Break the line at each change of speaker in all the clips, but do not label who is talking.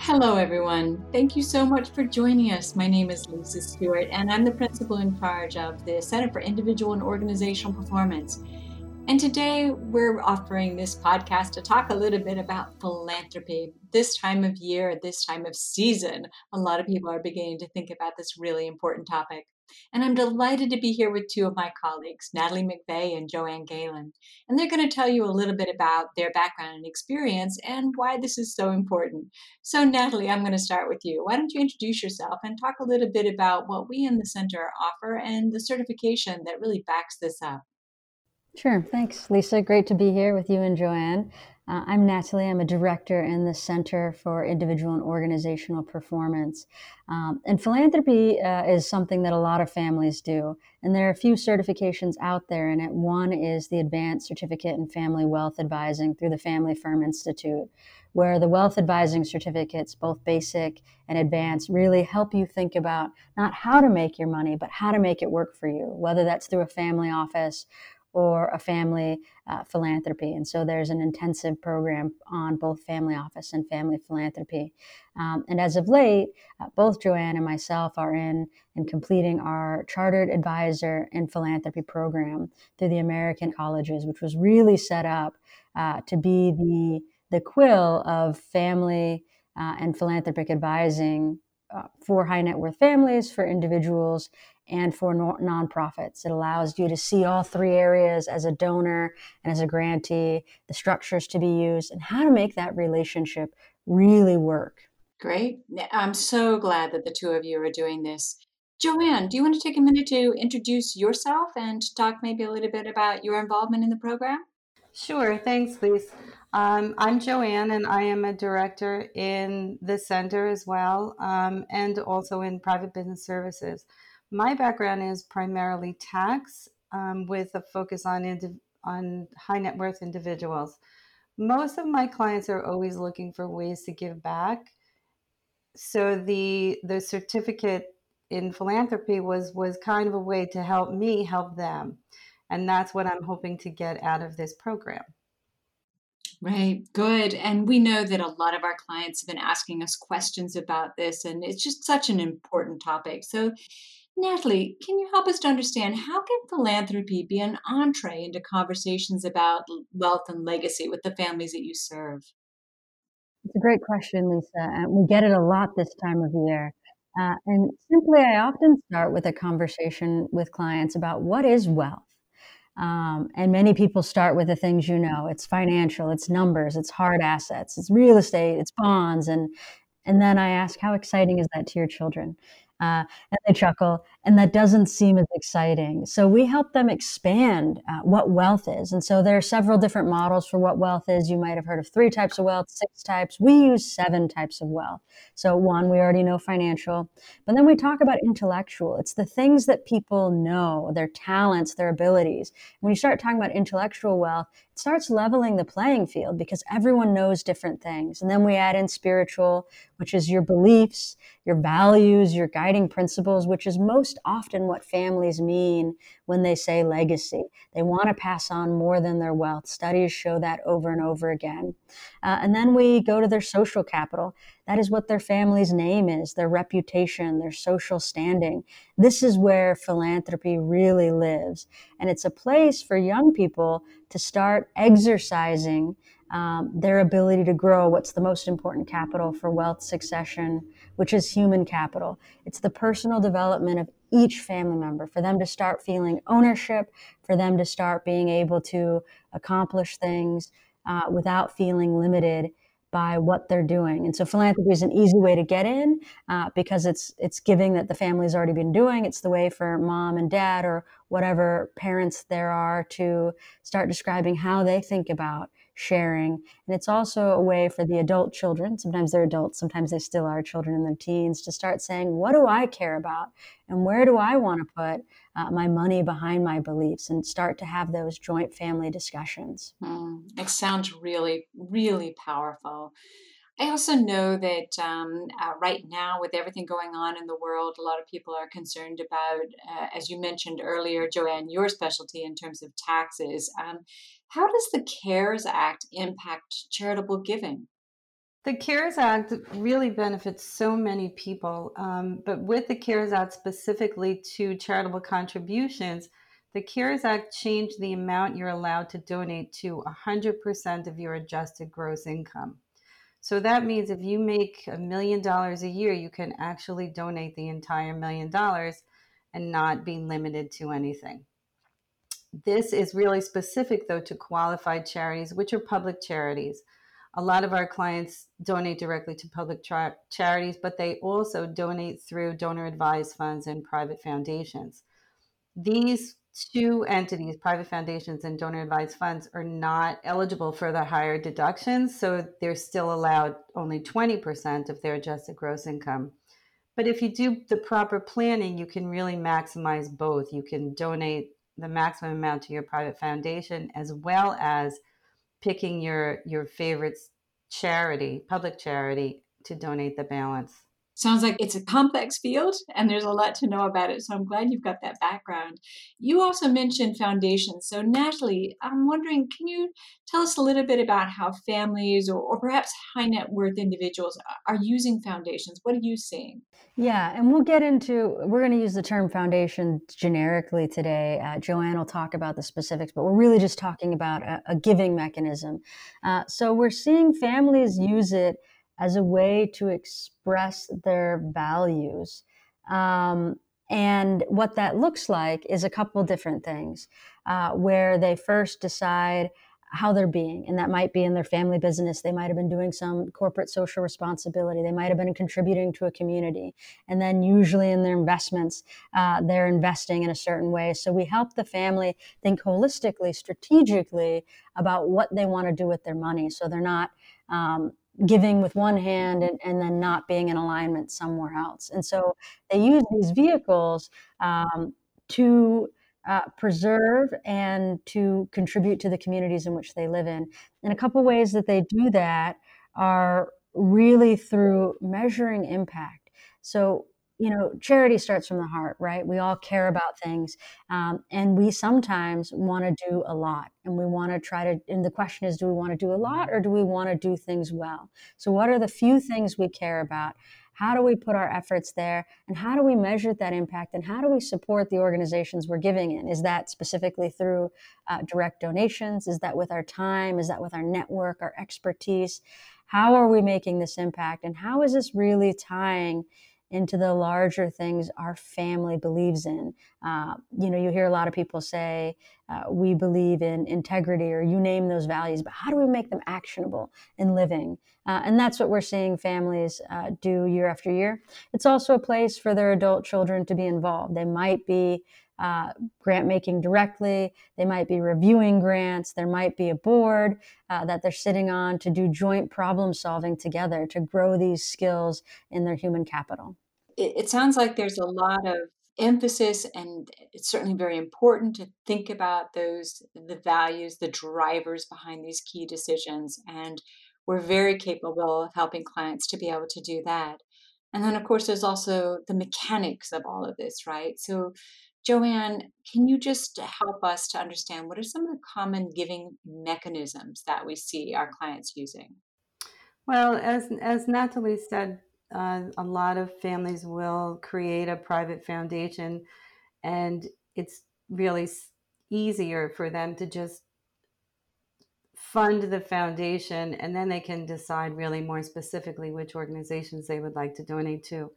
Hello, everyone. Thank you so much for joining us. My name is Lisa Stewart, and I'm the principal in charge of the Center for Individual and Organizational Performance. And today we're offering this podcast to talk a little bit about philanthropy. This time of year, this time of season, a lot of people are beginning to think about this really important topic. And I'm delighted to be here with two of my colleagues, Natalie McVeigh and Joanne Galen. And they're going to tell you a little bit about their background and experience and why this is so important. So, Natalie, I'm going to start with you. Why don't you introduce yourself and talk a little bit about what we in the center offer and the certification that really backs this up?
Sure. Thanks, Lisa. Great to be here with you and Joanne. Uh, I'm Natalie. I'm a director in the Center for Individual and Organizational Performance. Um, and philanthropy uh, is something that a lot of families do. And there are a few certifications out there in it. One is the Advanced Certificate in Family Wealth Advising through the Family Firm Institute, where the wealth advising certificates, both basic and advanced, really help you think about not how to make your money, but how to make it work for you, whether that's through a family office or a family uh, philanthropy. And so there's an intensive program on both family office and family philanthropy. Um, and as of late, uh, both Joanne and myself are in and completing our chartered advisor in philanthropy program through the American colleges, which was really set up uh, to be the the quill of family uh, and philanthropic advising uh, for high net worth families, for individuals, and for no- nonprofits. It allows you to see all three areas as a donor and as a grantee, the structures to be used, and how to make that relationship really work.
Great. I'm so glad that the two of you are doing this. Joanne, do you want to take a minute to introduce yourself and talk maybe a little bit about your involvement in the program?
Sure. Thanks, Lisa. Um, I'm Joanne, and I am a director in the center as well, um, and also in private business services. My background is primarily tax um, with a focus on, indiv- on high net worth individuals. Most of my clients are always looking for ways to give back. So the the certificate in philanthropy was was kind of a way to help me help them. And that's what I'm hoping to get out of this program.
Right, good. And we know that a lot of our clients have been asking us questions about this, and it's just such an important topic. So, Natalie, can you help us to understand how can philanthropy be an entree into conversations about wealth and legacy with the families that you serve?
It's a great question, Lisa. And we get it a lot this time of year. Uh, and simply, I often start with a conversation with clients about what is wealth. Um, and many people start with the things you know it's financial, it's numbers, it's hard assets, it's real estate, it's bonds. And, and then I ask, how exciting is that to your children? Uh, and they chuckle, and that doesn't seem as exciting. So we help them expand uh, what wealth is. And so there are several different models for what wealth is. You might have heard of three types of wealth, six types. We use seven types of wealth. So one, we already know financial, but then we talk about intellectual. It's the things that people know, their talents, their abilities. When you start talking about intellectual wealth, it starts leveling the playing field because everyone knows different things. And then we add in spiritual, which is your beliefs, your values, your guiding principles, which is most often what families mean when they say legacy. They want to pass on more than their wealth. Studies show that over and over again. Uh, and then we go to their social capital. That is what their family's name is, their reputation, their social standing. This is where philanthropy really lives. And it's a place for young people to start exercising um, their ability to grow what's the most important capital for wealth succession, which is human capital. It's the personal development of each family member, for them to start feeling ownership, for them to start being able to accomplish things uh, without feeling limited by what they're doing. And so philanthropy is an easy way to get in uh, because it's it's giving that the family's already been doing. It's the way for mom and dad or whatever parents there are to start describing how they think about sharing. And it's also a way for the adult children, sometimes they're adults, sometimes they still are children in their teens, to start saying, what do I care about? And where do I want to put uh, my money behind my beliefs and start to have those joint family discussions?
Mm, it sounds really, really powerful. I also know that um, uh, right now, with everything going on in the world, a lot of people are concerned about, uh, as you mentioned earlier, Joanne, your specialty in terms of taxes. Um, how does the CARES Act impact charitable giving?
The CARES Act really benefits so many people, um, but with the CARES Act specifically to charitable contributions, the CARES Act changed the amount you're allowed to donate to 100% of your adjusted gross income. So that means if you make a million dollars a year, you can actually donate the entire million dollars and not be limited to anything. This is really specific, though, to qualified charities, which are public charities. A lot of our clients donate directly to public tra- charities, but they also donate through donor advised funds and private foundations. These two entities, private foundations and donor advised funds, are not eligible for the higher deductions. So they're still allowed only 20% of their adjusted gross income. But if you do the proper planning, you can really maximize both. You can donate the maximum amount to your private foundation as well as picking your your favorite charity, public charity to donate the balance
sounds like it's a complex field and there's a lot to know about it. So I'm glad you've got that background. You also mentioned foundations. So, Natalie, I'm wondering can you tell us a little bit about how families or, or perhaps high net worth individuals are using foundations? What are you seeing?
Yeah, and we'll get into, we're going to use the term foundation generically today. Uh, Joanne will talk about the specifics, but we're really just talking about a, a giving mechanism. Uh, so, we're seeing families use it as a way to express their values. Um, and what that looks like is a couple different things uh, where they first decide how they're being. And that might be in their family business. They might have been doing some corporate social responsibility. They might have been contributing to a community. And then, usually, in their investments, uh, they're investing in a certain way. So, we help the family think holistically, strategically about what they want to do with their money. So, they're not um, giving with one hand and, and then not being in alignment somewhere else. And so they use these vehicles um, to uh, preserve and to contribute to the communities in which they live in. And a couple ways that they do that are really through measuring impact. So you know, charity starts from the heart, right? We all care about things. Um, and we sometimes want to do a lot. And we want to try to, and the question is, do we want to do a lot or do we want to do things well? So, what are the few things we care about? How do we put our efforts there? And how do we measure that impact? And how do we support the organizations we're giving in? Is that specifically through uh, direct donations? Is that with our time? Is that with our network, our expertise? How are we making this impact? And how is this really tying? Into the larger things our family believes in. Uh, you know, you hear a lot of people say, uh, we believe in integrity, or you name those values, but how do we make them actionable in living? Uh, and that's what we're seeing families uh, do year after year. It's also a place for their adult children to be involved. They might be uh, grant making directly. They might be reviewing grants. There might be a board uh, that they're sitting on to do joint problem solving together to grow these skills in their human capital.
It, it sounds like there's a lot of emphasis and it's certainly very important to think about those the values the drivers behind these key decisions and we're very capable of helping clients to be able to do that and then of course there's also the mechanics of all of this right so Joanne, can you just help us to understand what are some of the common giving mechanisms that we see our clients using?
Well, as as Natalie said, uh, a lot of families will create a private foundation, and it's really easier for them to just fund the foundation, and then they can decide really more specifically which organizations they would like to donate to.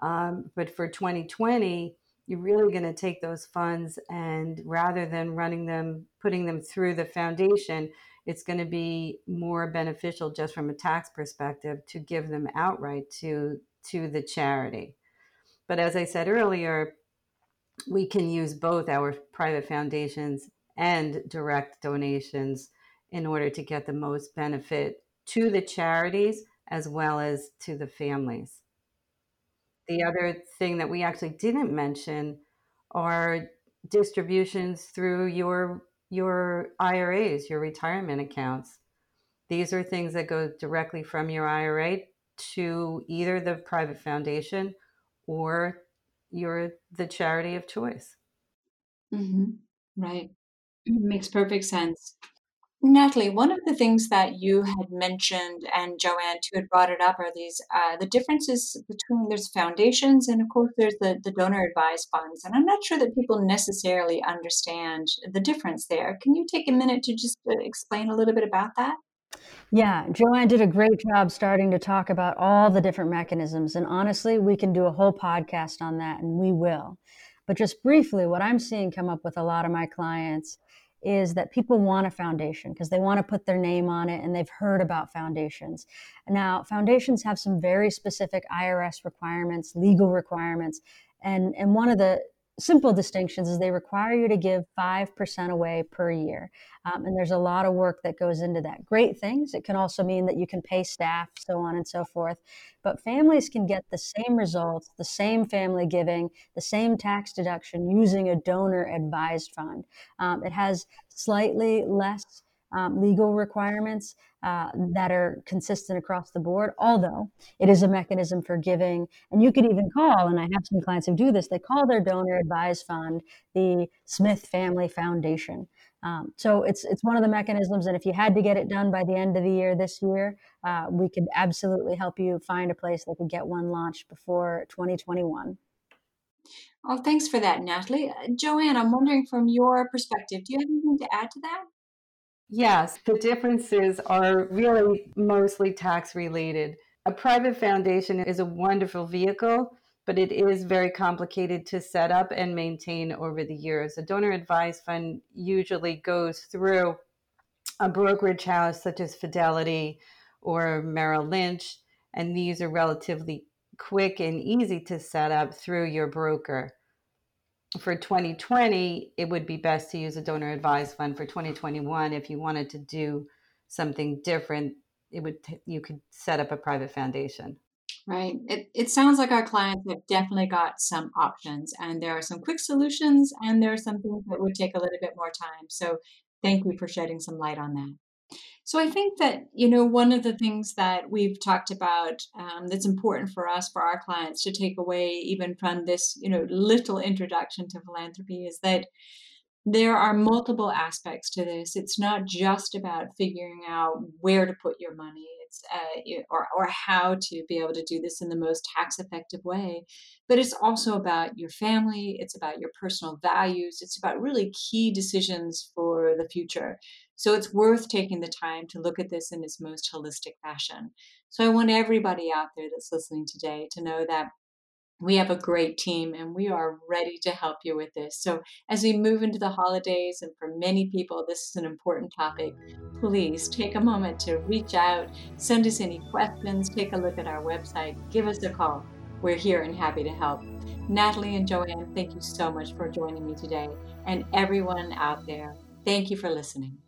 Um, but for 2020 you're really going to take those funds and rather than running them, putting them through the foundation, it's going to be more beneficial just from a tax perspective to give them outright to to the charity. But as I said earlier, we can use both our private foundations and direct donations in order to get the most benefit to the charities as well as to the families. The other thing that we actually didn't mention are distributions through your your IRAs, your retirement accounts. These are things that go directly from your IRA to either the private foundation or your the charity of choice.
Mm-hmm. Right, makes perfect sense. Natalie, one of the things that you had mentioned, and Joanne too had brought it up, are these uh, the differences between there's foundations and of course there's the, the donor advised funds. And I'm not sure that people necessarily understand the difference there. Can you take a minute to just uh, explain a little bit about that?
Yeah, Joanne did a great job starting to talk about all the different mechanisms. And honestly, we can do a whole podcast on that, and we will. But just briefly, what I'm seeing come up with a lot of my clients is that people want a foundation because they want to put their name on it and they've heard about foundations. Now, foundations have some very specific IRS requirements, legal requirements. And, and one of the simple distinctions is they require you to give 5% away per year. Um, and there's a lot of work that goes into that. Great things. It can also mean that you can pay staff, so on and so forth. But families can get the same results, the same family giving, the same tax deduction using a donor advised fund. Um, it has slightly less um, legal requirements uh, that are consistent across the board, although it is a mechanism for giving. And you could even call, and I have some clients who do this, they call their donor advised fund the Smith Family Foundation. Um, so it's it's one of the mechanisms, and if you had to get it done by the end of the year this year, uh, we could absolutely help you find a place that could get one launched before 2021.
Oh, thanks for that, Natalie. Uh, Joanne, I'm wondering from your perspective, do you have anything to add to that?
Yes, the differences are really mostly tax related. A private foundation is a wonderful vehicle, but it is very complicated to set up and maintain over the years. A donor advised fund usually goes through a brokerage house such as Fidelity or Merrill Lynch, and these are relatively quick and easy to set up through your broker for 2020, it would be best to use a donor advised fund. For 2021, if you wanted to do something different, it would t- you could set up a private foundation.
Right. It, it sounds like our clients have definitely got some options, and there are some quick solutions, and there are some things that would take a little bit more time. So, thank you for shedding some light on that. So I think that, you know, one of the things that we've talked about um, that's important for us, for our clients to take away even from this, you know, little introduction to philanthropy is that there are multiple aspects to this. It's not just about figuring out where to put your money it's uh, or, or how to be able to do this in the most tax effective way, but it's also about your family, it's about your personal values, it's about really key decisions for the future. So it's worth taking the time to look at this in its most holistic fashion. So I want everybody out there that's listening today to know that we have a great team and we are ready to help you with this. So, as we move into the holidays, and for many people, this is an important topic, please take a moment to reach out, send us any questions, take a look at our website, give us a call. We're here and happy to help. Natalie and Joanne, thank you so much for joining me today. And everyone out there, thank you for listening.